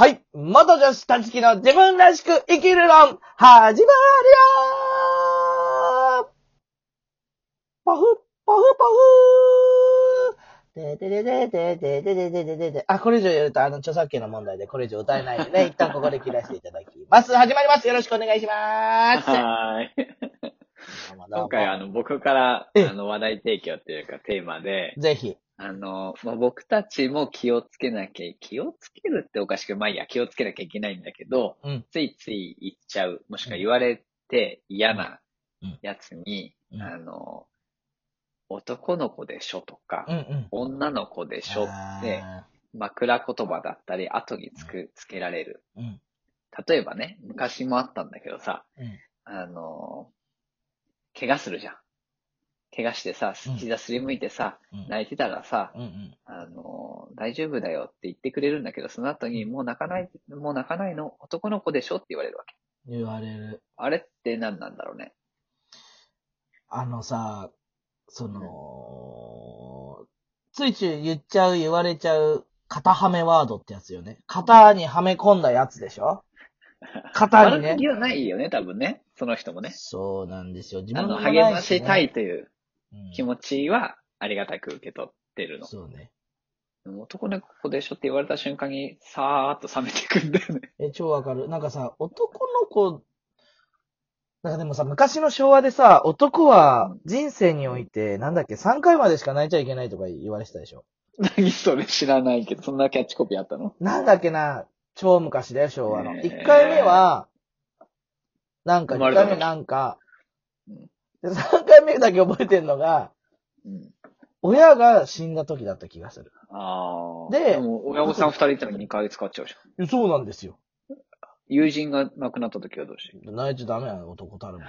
はい。元女子たちきの自分らしく生きる論、始まるよーパフ、パフパフーでででででででででででであ、これ以上言うと、あの、著作権の問題でこれ以上歌えないんでね、一旦ここで切らせていただきます。始まります。よろしくお願いします。はーい。今回、あの、僕から、ええあの、話題提供っていうか、テーマで、ぜひ。あの、まあ、僕たちも気をつけなきゃ、気をつけるっておかしく、まあいいや、気をつけなきゃいけないんだけど、うん。ついつい言っちゃう、もしくは言われて嫌なうんやつに、うんあの、男の子でしょとか、うんうん。女の子でしょって、あ枕言葉だったり、後につく、つけられる。ーうん。例えばね、昔もあったんだけどさ、うん。あの、怪我するじゃん。怪我してさうん、膝すりむいてさ、うん。泣いてたらさ、うんうん。あの、大丈夫だよって言ってくれるんだけど、その後に、もう泣かない、もう泣かないの男の子でしょって言われるわけ。言われる。あれって何なんだろうね？あのさ、その、ついつい言っちゃう、言われちゃう、型はめワードってやつよね。型にはめ込んだやつでしょ？型にね悪気。はないよね、多分ね。その人もね。そうなんですよ。自分もない励ましたいといううん気持ちはありがたく受け取ってるの。そうね。男の子でしょって言われた瞬間に、さーっと冷めてくんだよね。え、超わかる。なんかさ、男の子、なんかでもさ、昔の昭和でさ、男は人生において、なんだっけ、3回までしか泣いちゃいけないとか言われてたでしょ？何それ知らないけど、そんなキャッチコピーあったの？なんだっけな、超昔だよ、昭和の。へー1回目は、なんか、2生まれた時回目なんかうん、で、3回目だけ覚えてんのが、うん。親が死んだ時だった気がする。ああ。ででも、親御さん二人いたら2ヶ月使っちゃうじゃん。そうなんですよ。友人が亡くなった時はどうし泣いちゃダメなの、男たるもん。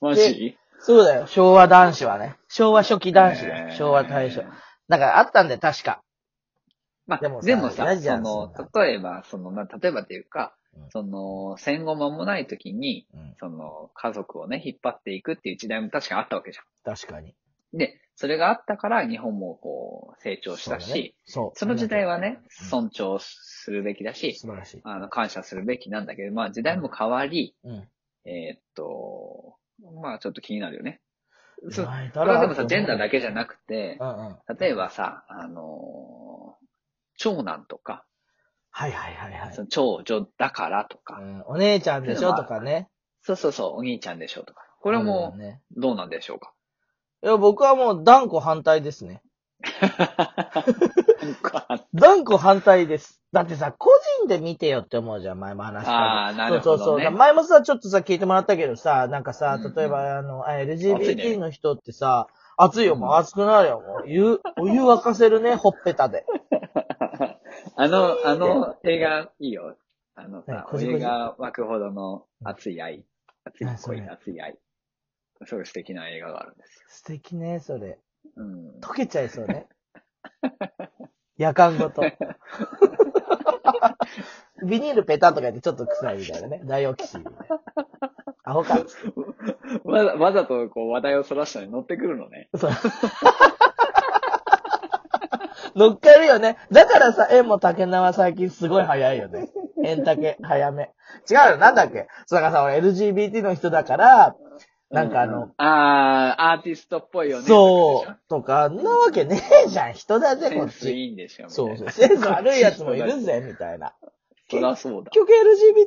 マジ？そうだよ、昭和男子はね。昭和初期男子だよ、昭和大正。なんかあったんだよ、確か。まあ、でもさでもさ、嫌じゃんそのそんな、例えば、その、な例えばっていうかうん、その、戦後間もない時に、うん、その、家族をね、引っ張っていくっていう時代も確かあったわけじゃ確かに。ん。で、それがあったから日本もこう、成長したし、そう。その時代はね、うん尊重するべきだし、素晴らしい。あの、感謝するべきなんだけど、まあ時代も変わり、うん。えーっと、まあちょっと気になるよね。そ泣いそれはでもさ、ジェンダーだけじゃなくてう、んうん。例えばさ、あのー長男とか、はいはいはいはいそ。の長女だからとか、うん、お姉ちゃんでしょとかね。そうそうそう、お兄ちゃんでしょとか。これはもそうね。う、どうなんでしょうか？いや、僕はもう断固反対ですね。断固反対です。だってさ、個人で見てよって思うじゃん、前も話したけど。ああ、なるほ。そうそうそう。前もさ、ちょっとさ、聞いてもらったけどさ、なんかさうんうん、例えば、あの、あ熱い LGBT ねの人ってさ、熱いよ、もう熱くなるよ、もう。湯、お湯沸かせるね、ほっぺたで。あの、あの映画いいよ。あのねさ、お湯が湧くほどの熱い愛。熱い恋、熱い愛。すごい素敵な映画があるんですよ。素敵ね、それ。うん。溶けちゃいそうね。夜間ごと。ビニールペタとか言ってちょっと臭いみたいなね。ダイオキシンみたいな。アホか。わざわざとこう話題をそらしたのに乗ってくるのね。そう。乗っかるよね。だからさ、縁も竹縄最近すごい早いよね。縁竹、早め。違うよ、なんだっけ？そうだからさ、俺 LGBT の人だから、なんかあの、うあー、アーティストっぽいよね。そう、とか、んなわけねえじゃん。人だぜ、こっち。いいんでしょ。そいうなそう。センス悪いやつもいるぜ、みたいな。そりゃそうだ。結局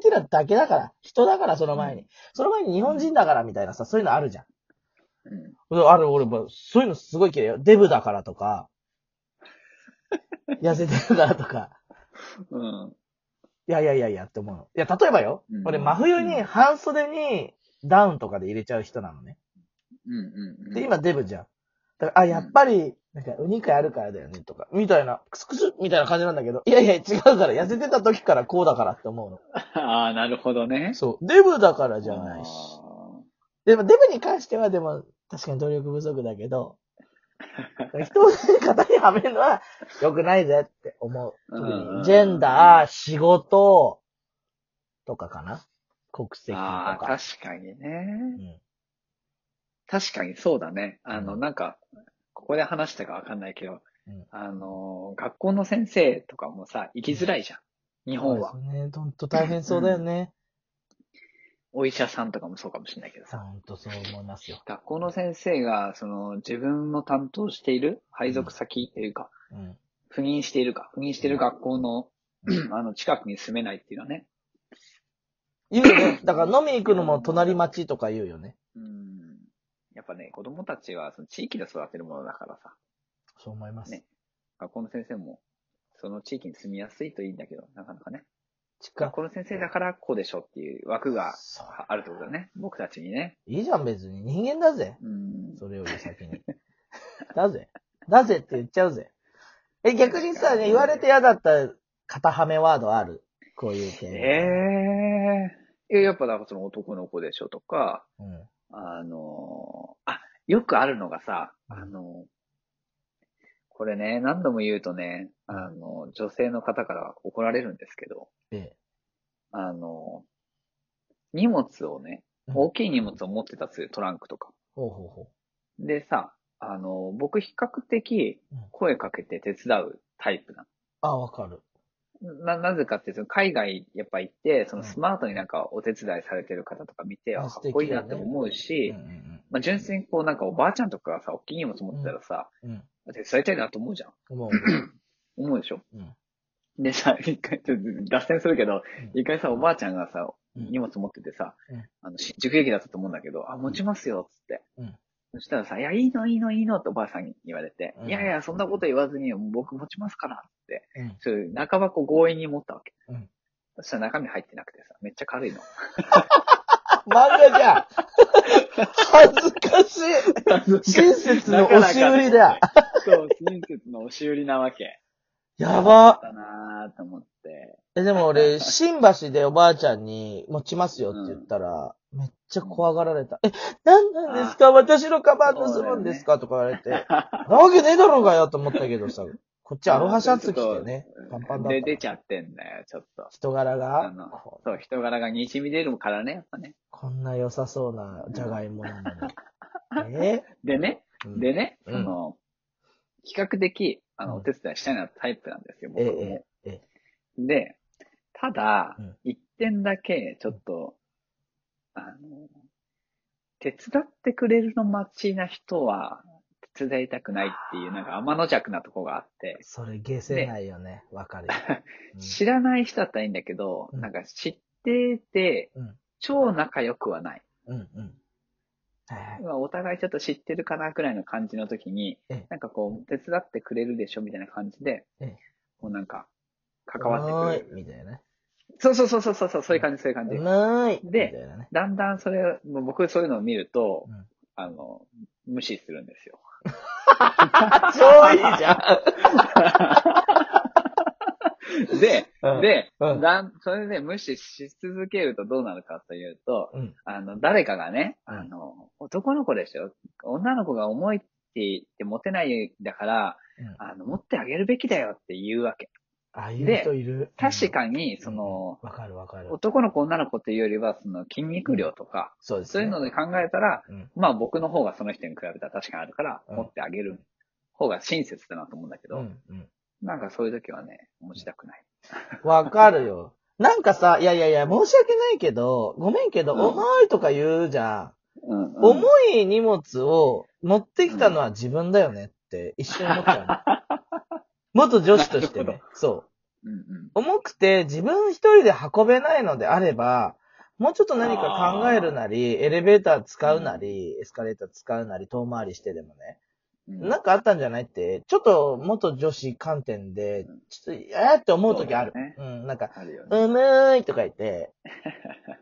LGBT なだけだから。人だから、その前に。その前に日本人だから、みたいなさ、そういうのあるじゃん。うん。ある、俺も、そういうのすごい嫌いよ。デブだからとか、痩せてるからとか。うん。いやいやいやいやって思うの。いや、例えばよ。うん俺、真冬に半袖にダウンとかで入れちゃう人なのね。うんうんうん。で、今デブじゃん。だから、あ、やっぱり、なんか、お肉あるからだよね、とか、みたいな、クスクスみたいな感じなんだけど、いやいや、違うから、痩せてた時からこうだからって思うの。ああ、なるほどね。そう。デブだからじゃないし。あでも、デブに関しては、でも、確かに努力不足だけど、人を型にはめるのは良くないぜって思う。ジェンダー、仕事、とかかな？国籍とーあー、か。確かにうね。ん確かにそうだね。あの、うんなんか、ここで話したかわかんないけど、うんあの、学校の先生とかもさ、行きづらいじゃん。日本は。そうですね。ほんと大変そうだよね。お医者さんとかもそうかもしれないけどさ。ほんとそう思いますよ。学校の先生が、その、自分の担当している配属先っていうか、うん。赴任しているか、赴任している学校の、あの、近くに住めないっていうのはね。言うよね。だから飲みに行くのも隣町とか言うよね。うん。やっぱね、子供たちは、その地域で育てるものだからさ、そう思います。ね学校の先生も、その地域に住みやすいといいんだけど、なかなかね。近学校の先生だからこうでしょっていう枠があるってことだね。僕たちにね。いいじゃん、別に。人間だぜ。うん。それより先に。だぜ。だぜって言っちゃうぜ。え、逆にさ、言われて嫌だった肩はめワードある？こういう点。えええ、やっぱだからその男の子でしょとか、うん。あのーあ、よくあるのがさ、あのこれね、何度も言うとね、あの、女性の方から怒られるんですけど、ええ。あの荷物をね、うん大きい荷物を持ってたっつうトランクとか。ほうほうほでさ、あの、僕比較的うん声かけて手伝うタイプなう。あ、わかる。の。な、なぜかっていうと、海外やっぱ行って、そのうんスマートになんかお手伝いされてる方とか見て、ああかっこいいなって思ううんし、うんまあ、純粋にこうなんかおばあちゃんとかがさ、大きい荷物持ってたらさ、うん。うん。手伝いたいなと思うじゃん。思う。思うでしょ？うん。でさ、一回、ちょっと脱線するけど、うん一回さ、おばあちゃんがさ、うん荷物持っててさ、うんあの、新宿駅だったと思うんだけど、あ、持ちますよ、つって。うんそしたらさ、いや、いいの、いいの、いいのっておばあさんに言われて、うんいやいや、そんなこと言わずに、僕持ちますから、って。うん。半ばこう強引に持ったわけ。うんそしたら中身入ってなくてさ、めっちゃ軽いの。漫画じゃん。恥ずかしい。親切の押し売りだ。そう、親切の押し売りなわけ。やば。だなーと思って。え、でも俺、新橋でおばあちゃんに持ちますよって言ったら、めっちゃ怖がられた。え、なんなんですか？私のカバン盗むんですか？とか言われて、なわけねえだろうがよと思ったけどさ、こっちアロハシャツ着てね、パンパンだで。出ちゃってんだよ、ちょっと。人柄あがそう、人柄が滲み出るからね、やっぱね。こんな良さそうなじゃがいもなのに。え？でね、うんでね、うんその、比較的、あの、うんお手伝いしたいなタイプなんですよ、え僕も。え、ええ、で、ただうん、一点だけ、ちょっと、あの、手伝ってくれるの待ちな人は、手伝いたくないっていう、なんか天の弱なとこがあって、それ下せないよね。わかる。うん知らない人だったらいいんだけど、うんなんか知っててうん、超仲良くはない。うん、うん。はいはい。まあお互いちょっと知ってるかなくらいの感じの時に、なんかこう、手伝ってくれるでしょみたいな感じで、こうなんか、関わってはーいくる。みたいな。そうそうそうそうそう、そういう感じ、そういう感じ。なーいで。だんだんそれ、僕そういうのを見ると、あの、無視するんですよ。超いいじゃ で、ん。、で、うんだん、それで無視し続けるとどうなるかというと、うん。あの、誰かがね、うんあの、男の子でしょ？女の子が重いって言って持てないんだから、うんあの、持ってあげるべきだよって言うわけ。ああいう人いる。確かに、にその、わかるわかる。男の子女の子っていうよりは、その筋肉量とか、そうです、そういうので考えたら、うん。まあ僕の方がその人に比べたら確かにあるから、うん持ってあげる方が親切だなと思うんだけど、うん。うん。なんかそういう時はね、持ちたくない。わかるよ。なんかさ、いやいやいや、申し訳ないけど、ごめんけど、うん重いとか言うじゃうん、ん。重い荷物を持ってきたのは自分だよねって一瞬思っちゃうの。元女子としてね。そう。うんうん。重くて自分一人で運べないのであれば、もうちょっと何か考えるなり、エレベーター使うなり、エスカレーター使うなり、遠回りしてでもね。うんなんかあったんじゃないって、ちょっと元女子観点で、ちょっと、えーって思う時ある。そうだねうん、なんか、ね。うむーいとか言って、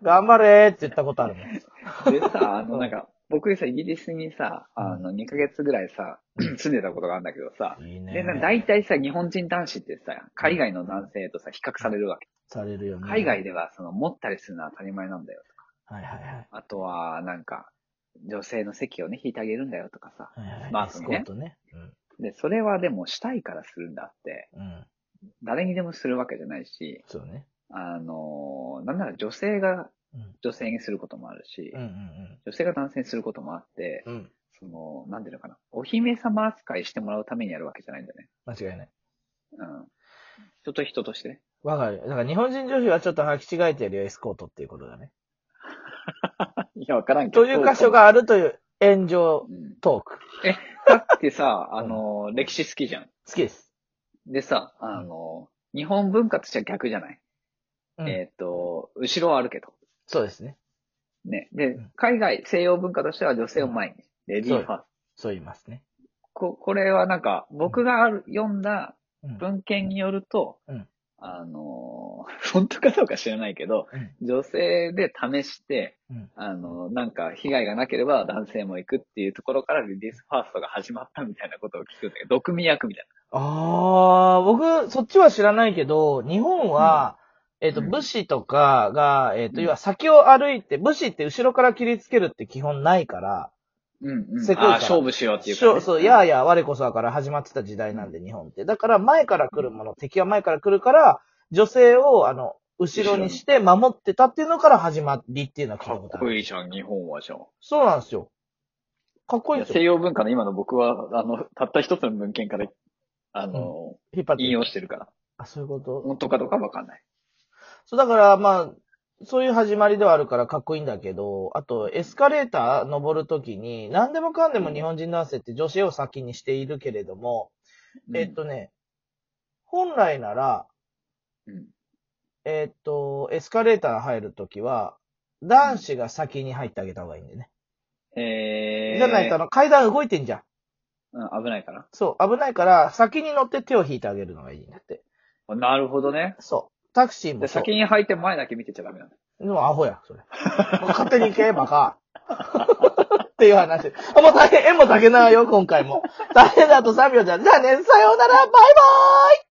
頑張れーって言ったことあるもん。でさ、あの、なんか、僕さ、イギリスにさ、あの、2ヶ月ぐらいさ、住んでたことがあるんだけどさ、いいね。で、な大体さ、日本人男子ってさ、海外の男性とさ、比較されるわけ。されるよね。海外では、その、持ったりするのは当たり前なんだよとか。はいはいはい。あとは、なんか、女性の席をね、引いてあげるんだよとかさ。はいはい、まあねコートね。で、それはでもしたいからするんだって、うん。うん。誰にでもするわけじゃないし、そうね。あの、なんなら女性がうん。女性にすることもあるし、うんうん女性が男性にすることもあって、うん。うん。その、なんていうのかな、お姫様扱いしてもらうためにやるわけじゃないんだよね。間違いない。うん。人と人としてね。わかる。だから日本人女子はちょっと履き違えてるよ、エスコートっていうことだね。いや、わからんけど。という箇所があるという炎上うん。トーク。だってさ、あの、歴史好きじゃん。好きです。でさ、あの、日本文化としては逆じゃない？うんえっ、と、後ろはあるけど。そうですね。ね。でうん、海外、西洋文化としては女性を前に。レディーファースト。そう言いますね。ここれはなんか、僕がある読んだうん。文献によると、うんあのー、本当かどうか知らないけど、うん女性で試して、うんあのー、なんか被害がなければ男性も行くっていうところからレディースファーストが始まったみたいなことを聞くんだけど、毒味役みたいああ、僕、そっちは知らないけど、日本は、えっ、と、うん武士とかが、えっ、と、うん要は先を歩いて、武士って後ろから切りつけるって基本ないから、な。うんうん。せこいからあー勝負しようっていうか、ね。そう、そう、やあやあ我こそはから始まってた時代なんで、日本って。だから、前から来るもの、敵は前から来るから、女性を、あの、後ろにして守ってたっていうのから始まりっていうのは聞いかったことある。こいいじゃん、日本はじゃん。そうなんですよ。かっこいいいやですよ。西洋文化の今の僕は、あの、たった一つの文献から、あの、引っ張って。引用してるから。あ、そういうこと？本当かどうかわかんない。そう、だから、まあ、そういう始まりではあるからかっこいいんだけど、あと、エスカレーター登るときに、何でもかんでも日本人男性って女子を先にしているけれども、えっとね、本来なら、うん、えっと、エスカレーター入るときは、男子が先に入ってあげた方がいいんでね。えー。じゃないと、あの、階段動いてんじゃん。うん、危ないから。そう、危ないから、先に乗って手を引いてあげるのがいいんだって。なるほどね。そう。タクシーもで、そう。先に履いて前だけ見てちゃダメなんだ。でもアホや、それ。もう勝手に行け、バカ。っていう話。あもう大変、縁も竹縄よ、今回も。大変だと3秒じゃ。じゃあね、さようなら、バイバーイ